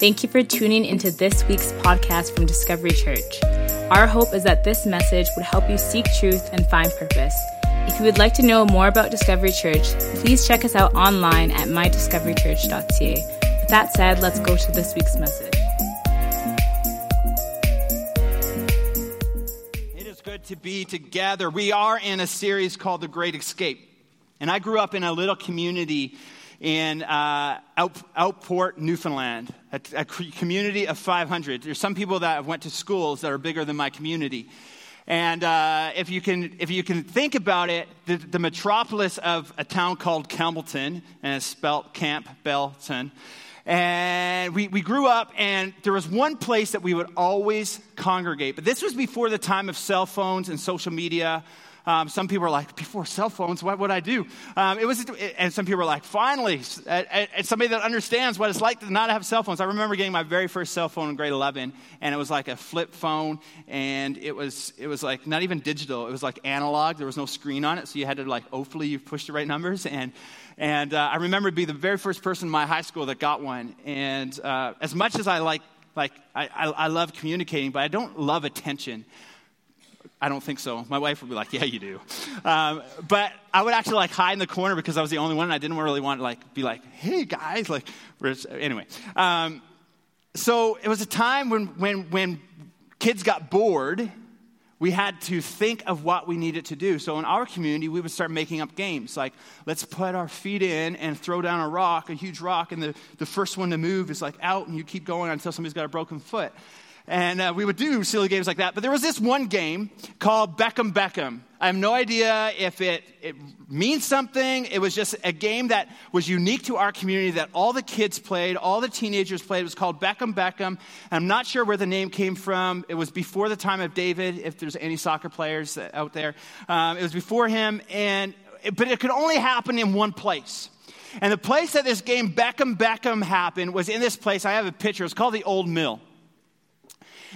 Thank you for tuning into this week's podcast from Discovery Church. Our hope is that this message would help you seek truth and find purpose. If you would like to know more about Discovery Church, please check us out online at mydiscoverychurch.ca. With that said, let's go to this week's message. It is good to be together. We are in a series called The Great Escape. And I grew up in a little community in uh, Out, Outport, Newfoundland, a, a, community of 500. There's some people that went to schools that are bigger than my community. And uh, if, you can, if you can think about it, the, the metropolis of a town called Campbellton, and it's spelled Camp Belton, and we, we grew up, and there was one place that we would always congregate. But this was before the time of cell phones and social media. Um, some people are like, before cell phones, what would I do? Um, it was, and some people are like, finally, and somebody that understands what it's like to not have cell phones. I remember getting my very first cell phone in grade 11, and it was like a flip phone, and it was, it was like not even digital. It was like analog. There was no screen on it, so you had to like, hopefully you pushed the right numbers. And, and uh, I remember being the very first person in my high school that got one. And uh, as much as I like, like I, I, I love communicating, but I don't love attention. I don't think so. My wife would be like, "Yeah, you do," um, but I would actually like hide in the corner because I was the only one, and I didn't really want to like be like, "Hey guys," like anyway. Um, so it was a time when when when kids got bored. We had to think of what we needed to do. So in our community, we would start making up games like, let's put our feet in and throw down a rock, a huge rock, and the, the first one to move is like out, and you keep going until somebody's got a broken foot. And uh, we would do silly games like that. But there was this one game called Beckham Beckham. I have no idea if it, it means something. It was just a game that was unique to our community that all the kids played, all the teenagers played. It was called Beckham Beckham. I'm not sure where the name came from. It was before the time of David, if there's any soccer players out there. Um, it was before him, and, but it could only happen in one place. And the place that this game Beckham Beckham happened was in this place. I have a picture. It's called the Old Mill.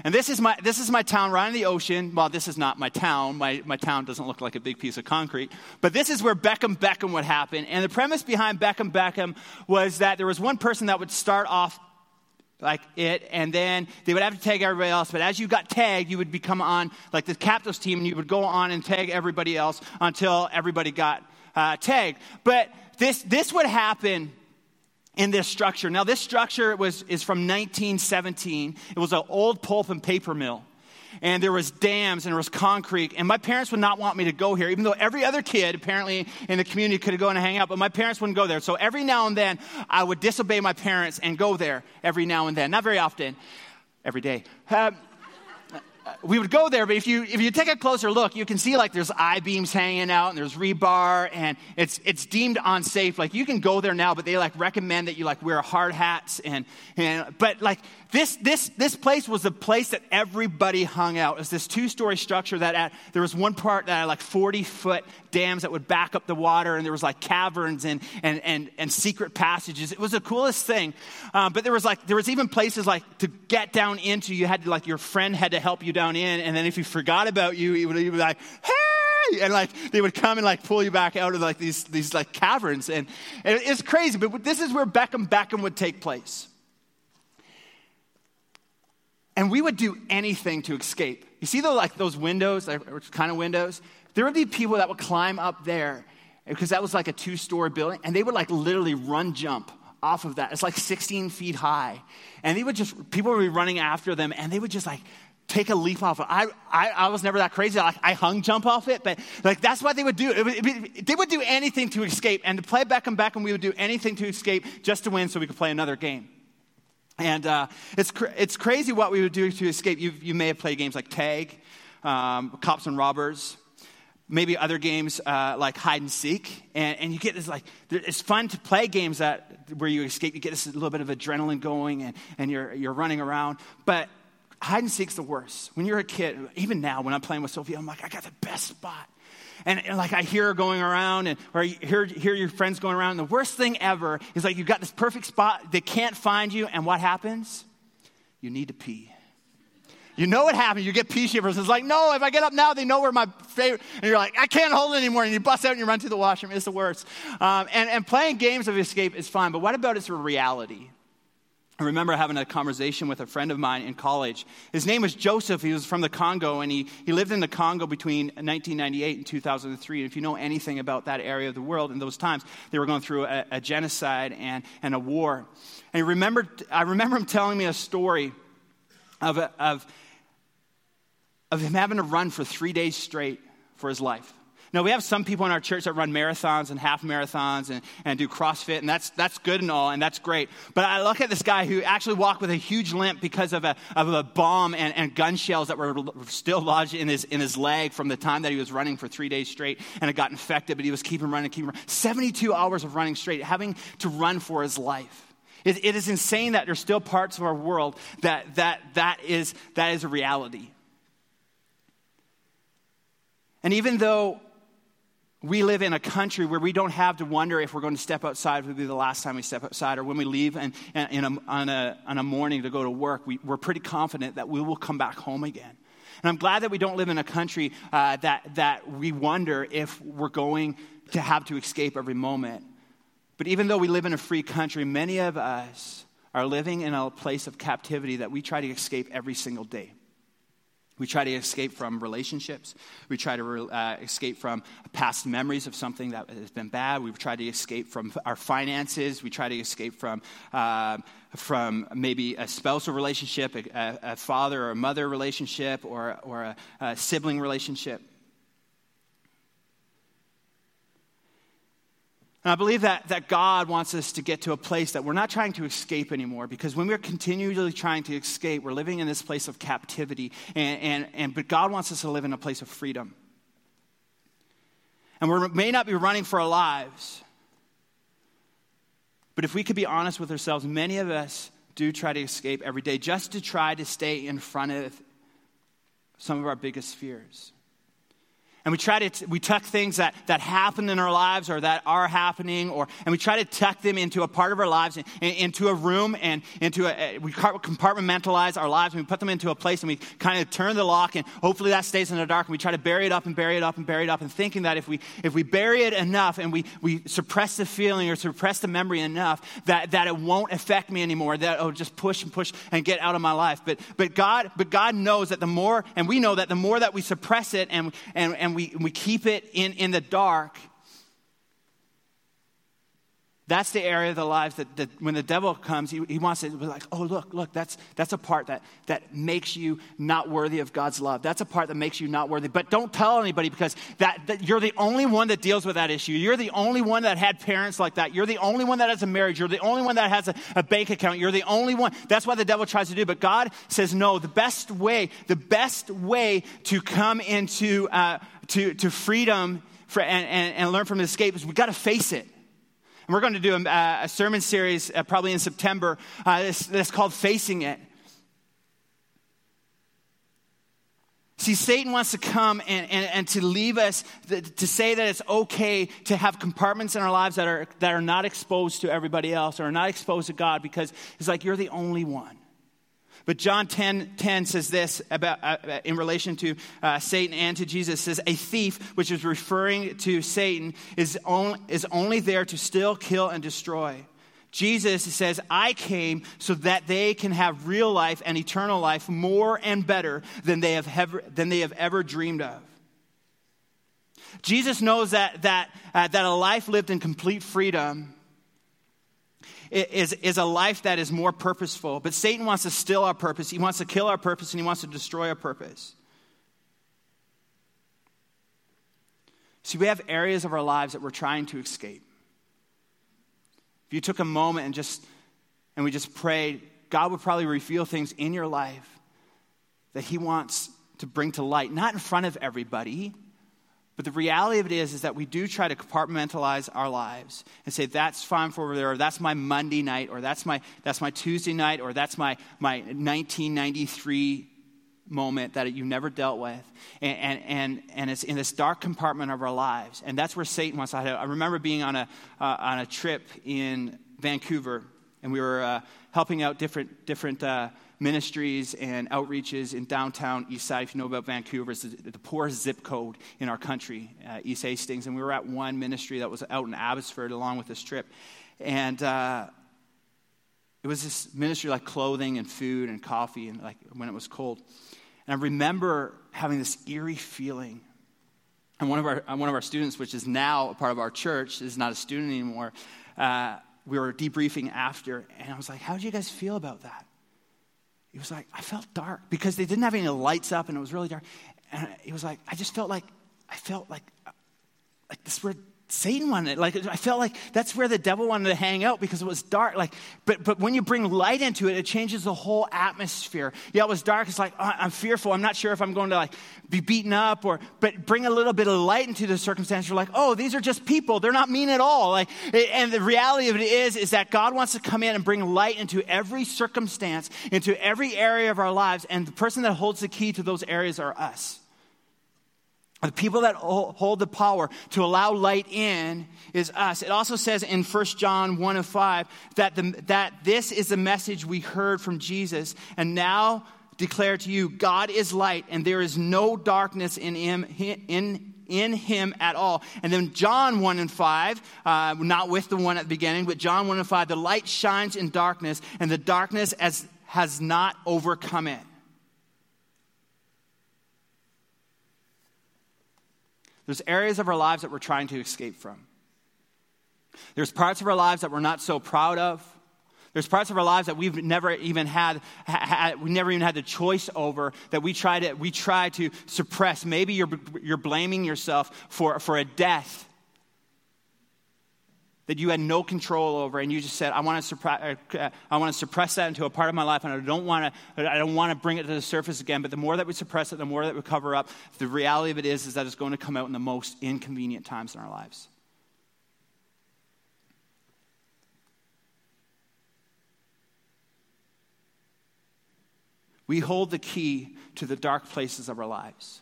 And this is my, this is my town right on the ocean. Well, this is not my town. My, my town doesn't look like a big piece of concrete. But this is where Beckham Beckham would happen. And the premise behind Beckham Beckham was that there was one person that would start off like it, and then they would have to tag everybody else. But as you got tagged, you would become on like the captain's team, and you would go on and tag everybody else until everybody got uh, tagged. But this, this would happen in this structure. Now, this structure was, is from 1917. It was an old pulp and paper mill. And there was dams and there was concrete. And my parents would not want me to go here, even though every other kid apparently in the community could go and hang out, but my parents wouldn't go there. So every now and then, I would disobey my parents and go there every now and then. Not very often, every day. Uh, we would go there, but if you if you take a closer look, you can see like there's I beams hanging out and there's rebar and it's it's deemed unsafe. Like you can go there now, but they like recommend that you like wear hard hats and and but like this, this, this place was the place that everybody hung out. It was this two story structure that at, there was one part that had like 40 foot dams that would back up the water, and there was like caverns and, and, and, and secret passages. It was the coolest thing. Um, but there was like, there was even places like to get down into, you had like, your friend had to help you down in, and then if he forgot about you, he would, be like, hey! And like they would come and like pull you back out of like these, these like caverns. And, and it's crazy, but this is where Beckham Beckham would take place. And we would do anything to escape. You see those, like those windows, which kind of windows? There would be people that would climb up there because that was like a two story building, and they would like literally run jump off of that. It's like 16 feet high. And they would just, people would be running after them, and they would just like take a leap off. I, I, I was never that crazy. I, I hung jump off it, but like that's what they would do. It would, it, they would do anything to escape. And to play Beckham Beckham, we would do anything to escape just to win so we could play another game. And uh, it's, cr- it's crazy what we would do to escape. You, you may have played games like tag, um, cops and robbers, maybe other games uh, like hide and seek. And, and you get this like, it's fun to play games that where you escape. You get this little bit of adrenaline going and, and you're, you're running around. But hide and seek's the worst. When you're a kid, even now when I'm playing with Sophia, I'm like, I got the best spot. And, and, like I hear her going around, and or you hear, hear your friends going around. And the worst thing ever is like you've got this perfect spot, they can't find you, and what happens? You need to pee. You know what happens. You get pee shivers. It's like, no, if I get up now, they know where my favorite. And you're like, I can't hold it anymore. And you bust out and you run to the washroom. It's the worst. Um, and, and playing games of escape is fine, but what about its a reality? I remember having a conversation with a friend of mine in college. His name was Joseph. He was from the Congo, and he, he lived in the Congo between 1998 and 2003. And if you know anything about that area of the world in those times, they were going through a, a genocide and, and a war. And he remembered, I remember him telling me a story of, of, of him having to run for three days straight for his life. Now, we have some people in our church that run marathons and half marathons and, and do CrossFit, and that's, that's good and all, and that's great. But I look at this guy who actually walked with a huge limp because of a, of a bomb and, and gun shells that were still lodged in his, in his leg from the time that he was running for three days straight, and it got infected, but he was keeping running, keeping running. 72 hours of running straight, having to run for his life. It, it is insane that there's still parts of our world that, that, that, is, that is a reality. And even though we live in a country where we don't have to wonder if we're going to step outside, will be the last time we step outside, or when we leave and, and a, on, a, on a morning to go to work, we, we're pretty confident that we will come back home again. And I'm glad that we don't live in a country uh, that, that we wonder if we're going to have to escape every moment. But even though we live in a free country, many of us are living in a place of captivity that we try to escape every single day. We try to escape from relationships. We try to uh, escape from past memories of something that has been bad. We try to escape from our finances. We try to escape from, uh, from maybe a spousal relationship, a, a, father or mother relationship, or, or a, a sibling relationship. And I believe that, that God wants us to get to a place that we're not trying to escape anymore because when we're continually trying to escape, we're living in this place of captivity. And, and, and, but God wants us to live in a place of freedom. And we may not be running for our lives, but if we could be honest with ourselves, many of us do try to escape every day just to try to stay in front of some of our biggest fears. And we try to, we tuck things that, that happen in our lives or that are happening, or, and we try to tuck them into a part of our lives, in, into a room, and into a, we compartmentalize our lives, and we put them into a place, and we kind of turn the lock, and hopefully that stays in the dark, and we try to bury it up and bury it up and bury it up, and thinking that if we, if we bury it enough and we, we suppress the feeling or suppress the memory enough, that, that it won't affect me anymore, that it'll just push and push and get out of my life. But, but, God, but God knows that the more, and we know that the more that we suppress it and, and, and we, we keep it in, in the dark, that's the area of the lives that, that when the devil comes, he, he wants to be like, oh, look, look, that's, that's a part that, that makes you not worthy of God's love. That's a part that makes you not worthy. But don't tell anybody because that, that you're the only one that deals with that issue. You're the only one that had parents like that. You're the only one that has a marriage. You're the only one that has a, a bank account. You're the only one. That's what the devil tries to do. But God says, no, the best way, the best way to come into uh, to, to freedom for, and, and, and learn from escape is we've got to face it. And we're going to do a, a sermon series uh, probably in September uh, that's, called Facing It. See, Satan wants to come and, and, and to leave us, to say that it's okay to have compartments in our lives that are, that are not exposed to everybody else or not exposed to God because it's like you're the only one. But John 10, 10 says this about, uh, uh, in relation to uh, Satan and to Jesus says, A thief, which is referring to Satan, is, on, is only there to still kill, and destroy. Jesus says, I came so that they can have real life and eternal life more and better than they have ever, than they have ever dreamed of. Jesus knows that, that, uh, that a life lived in complete freedom is, is a life that is more purposeful. But Satan wants to steal our purpose, he wants to kill our purpose, and he wants to destroy our purpose. See, we have areas of our lives that we're trying to escape. If you took a moment and just and we just prayed, God would probably reveal things in your life that He wants to bring to light, not in front of everybody, but the reality of it is, is that we do try to compartmentalize our lives and say, that's fine for over there, or that's my Monday night, or that's my, that's my Tuesday night, or that's my, my 1993 moment that you never dealt with. And, and, and, and, it's in this dark compartment of our lives. And that's where Satan wants to hide. I remember being on a, uh, on a trip in Vancouver, and we were uh, helping out different, different uh, ministries and outreaches in downtown East Side. If you know about Vancouver, it's the, the poorest zip code in our country, uh, East Hastings. And we were at one ministry that was out in Abbotsford along with this trip. And, uh, it was this ministry like clothing and food and coffee and like when it was cold. And I remember having this eerie feeling. And one of our, one of our students, which is now a part of our church, is not a student anymore, uh, we were debriefing after, and I was like, How did you guys feel about that? He was like, I felt dark because they didn't have any lights up and it was really dark. And he was like, I just felt like, I felt like, like this were Satan wanted Like I felt like that's where the devil wanted to hang out because it was dark. Like, but but when you bring light into it, it changes the whole atmosphere. Yeah, it was dark. It's like oh, I'm fearful. I'm not sure if I'm going to like be beaten up or. But bring a little bit of light into the circumstance. You're like, oh, these are just people. They're not mean at all. Like, and the reality of it is, is that God wants to come in and bring light into every circumstance, into every area of our lives, and the person that holds the key to those areas are us. The people that hold the power to allow light in is us. It also says in 1 John 1 and 5 that, the, that this is the message we heard from Jesus and now declare to you God is light and there is no darkness in him, in, in him at all. And then John 1 and 5, uh, not with the one at the beginning, but John 1 and 5, the light shines in darkness and the darkness as, has not overcome it. There's areas of our lives that we're trying to escape from. There's parts of our lives that we're not so proud of. There's parts of our lives that we've never even had, ha, we never even had the choice over that we try to, we try to suppress. Maybe you're, you're blaming yourself for, for a death that you had no control over and you just said i want to suppress, uh, I want to suppress that into a part of my life and i don't want to i don't want to bring it to the surface again. But the more that we suppress it the more that we cover up the reality of it is is that it's going to come out in the most inconvenient times in our lives. We hold the key to the dark places of our lives.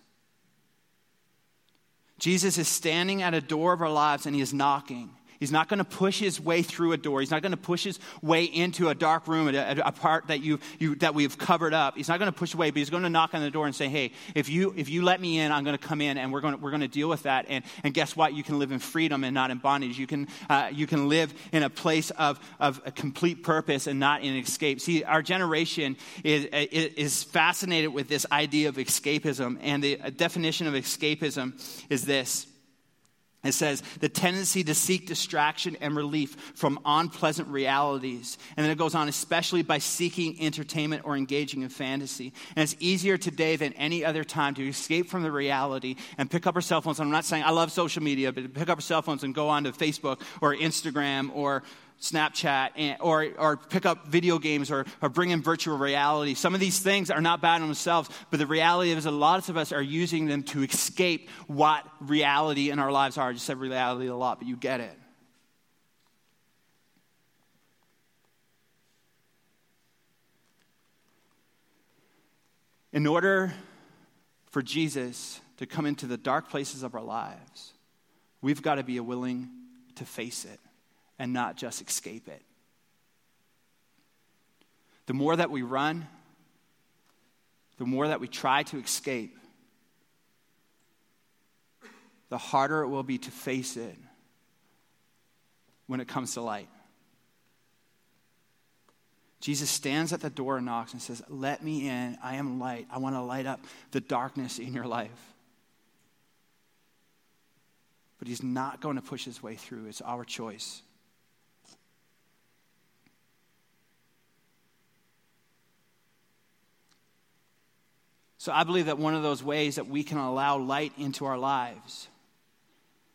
Jesus is standing at a door of our lives and he is knocking He's not going to push his way through a door. He's not going to push his way into a dark room, a, a part that, you, you, that we've covered up. He's not going to push away, but he's going to knock on the door and say, hey, if you, if you let me in, I'm going to come in and we're going to, we're going to deal with that. And, and guess what? You can live in freedom and not in bondage. You can, uh, you can live in a place of, of a complete purpose and not in escape. See, our generation is, is fascinated with this idea of escapism. And the definition of escapism is this it says the tendency to seek distraction and relief from unpleasant realities. And then it goes on, especially by seeking entertainment or engaging in fantasy. And it's easier today than any other time to escape from the reality and pick up our cell phones. I'm not saying I love social media, but pick up our cell phones and go onto Facebook or Instagram or Snapchat and, or, or pick up video games or, or bring in virtual reality. Some of these things are not bad in themselves, but the reality is a lot of us are using them to escape what reality in our lives are. I just said reality a lot, but you get it. In order for Jesus to come into the dark places of our lives, we've got to be willing to face it and not just escape it. The more that we run, the more that we try to escape, the harder it will be to face it when it comes to light. Jesus stands at the door and knocks and says, Let me in. I am light. I want to light up the darkness in your life. But he's not going to push his way through. It's our choice. So I believe that one of those ways that we can allow light into our lives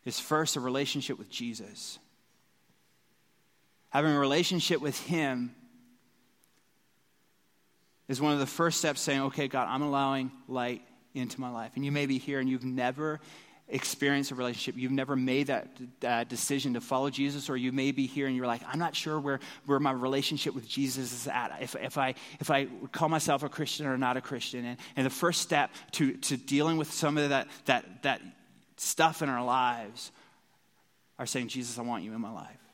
is first a relationship with Jesus. Having a relationship with Him is one of the first steps saying, okay, God, I'm allowing light into my life. And you may be here and you've never experienced a relationship, you've never made that decision to follow Jesus, or you may be here and you're like, I'm not sure where, where my relationship with Jesus is at, if, if, I, if I call myself a Christian or not a Christian. And, and the first step to, to dealing with some of that, that, that stuff in our lives are saying, Jesus, I want you in my life.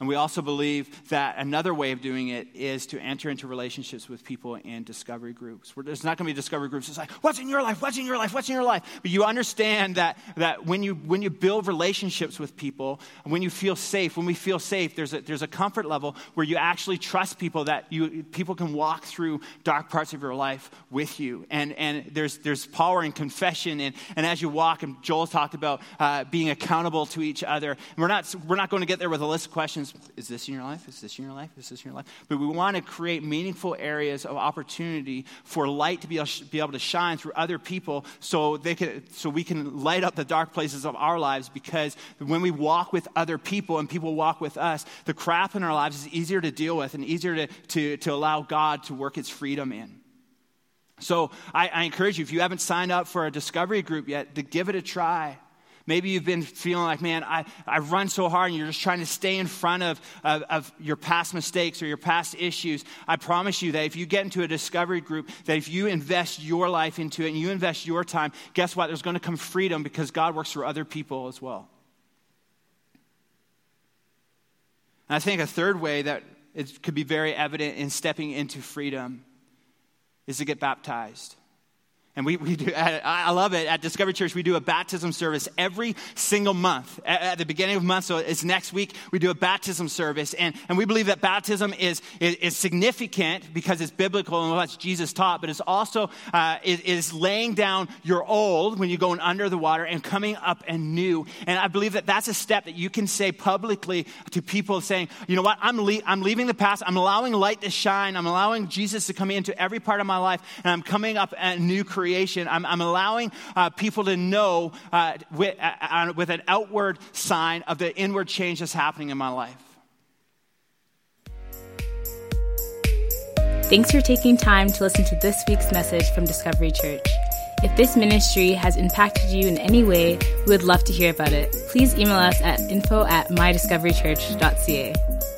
And we also believe that another way of doing it is to enter into relationships with people in discovery groups. There's not going to be discovery groups. It's like, what's in your life? What's in your life? What's in your life? But you understand that, that when, you, when you build relationships with people, when you feel safe, when we feel safe, there's a, there's a comfort level where you actually trust people that you, people can walk through dark parts of your life with you. And, and there's, there's power in confession. And, and as you walk, and Joel talked about uh, being accountable to each other. And we're not, we're not going to get there with a list of questions is this in your life? Is this in your life? Is this in your life? But we want to create meaningful areas of opportunity for light to be able, be able to shine through other people so, they can, so we can light up the dark places of our lives because when we walk with other people and people walk with us, the crap in our lives is easier to deal with and easier to, to, to allow God to work its freedom in. So I, I encourage you, if you haven't signed up for a discovery group yet, to give it a try. Maybe you've been feeling like, man, I, I run so hard and you're just trying to stay in front of, of, of, your past mistakes or your past issues. I promise you that if you get into a discovery group, that if you invest your life into it and you invest your time, guess what? There's going to come freedom because God works for other people as well. And I think a third way that it could be very evident in stepping into freedom is to get baptized. And we, we do, I love it. At Discovery Church, we do a baptism service every single month. At, the beginning of the month, so it's next week, we do a baptism service. And, and we believe that baptism is, is, is significant because it's biblical and what Jesus taught, but it's also uh, is, laying down your old when you're going under the water and coming up and new. And I believe that that's a step that you can say publicly to people saying, you know what, I'm, le- I'm leaving the past, I'm allowing light to shine, I'm allowing Jesus to come into every part of my life, and I'm coming up a new creation creation. I'm, I'm allowing uh, people to know uh, with, uh, uh, with an outward sign of the inward change that's happening in my life. Thanks for taking time to listen to this week's message from Discovery Church. If this ministry has impacted you in any way, we would love to hear about it. Please email us at info at mydiscoverychurch.ca.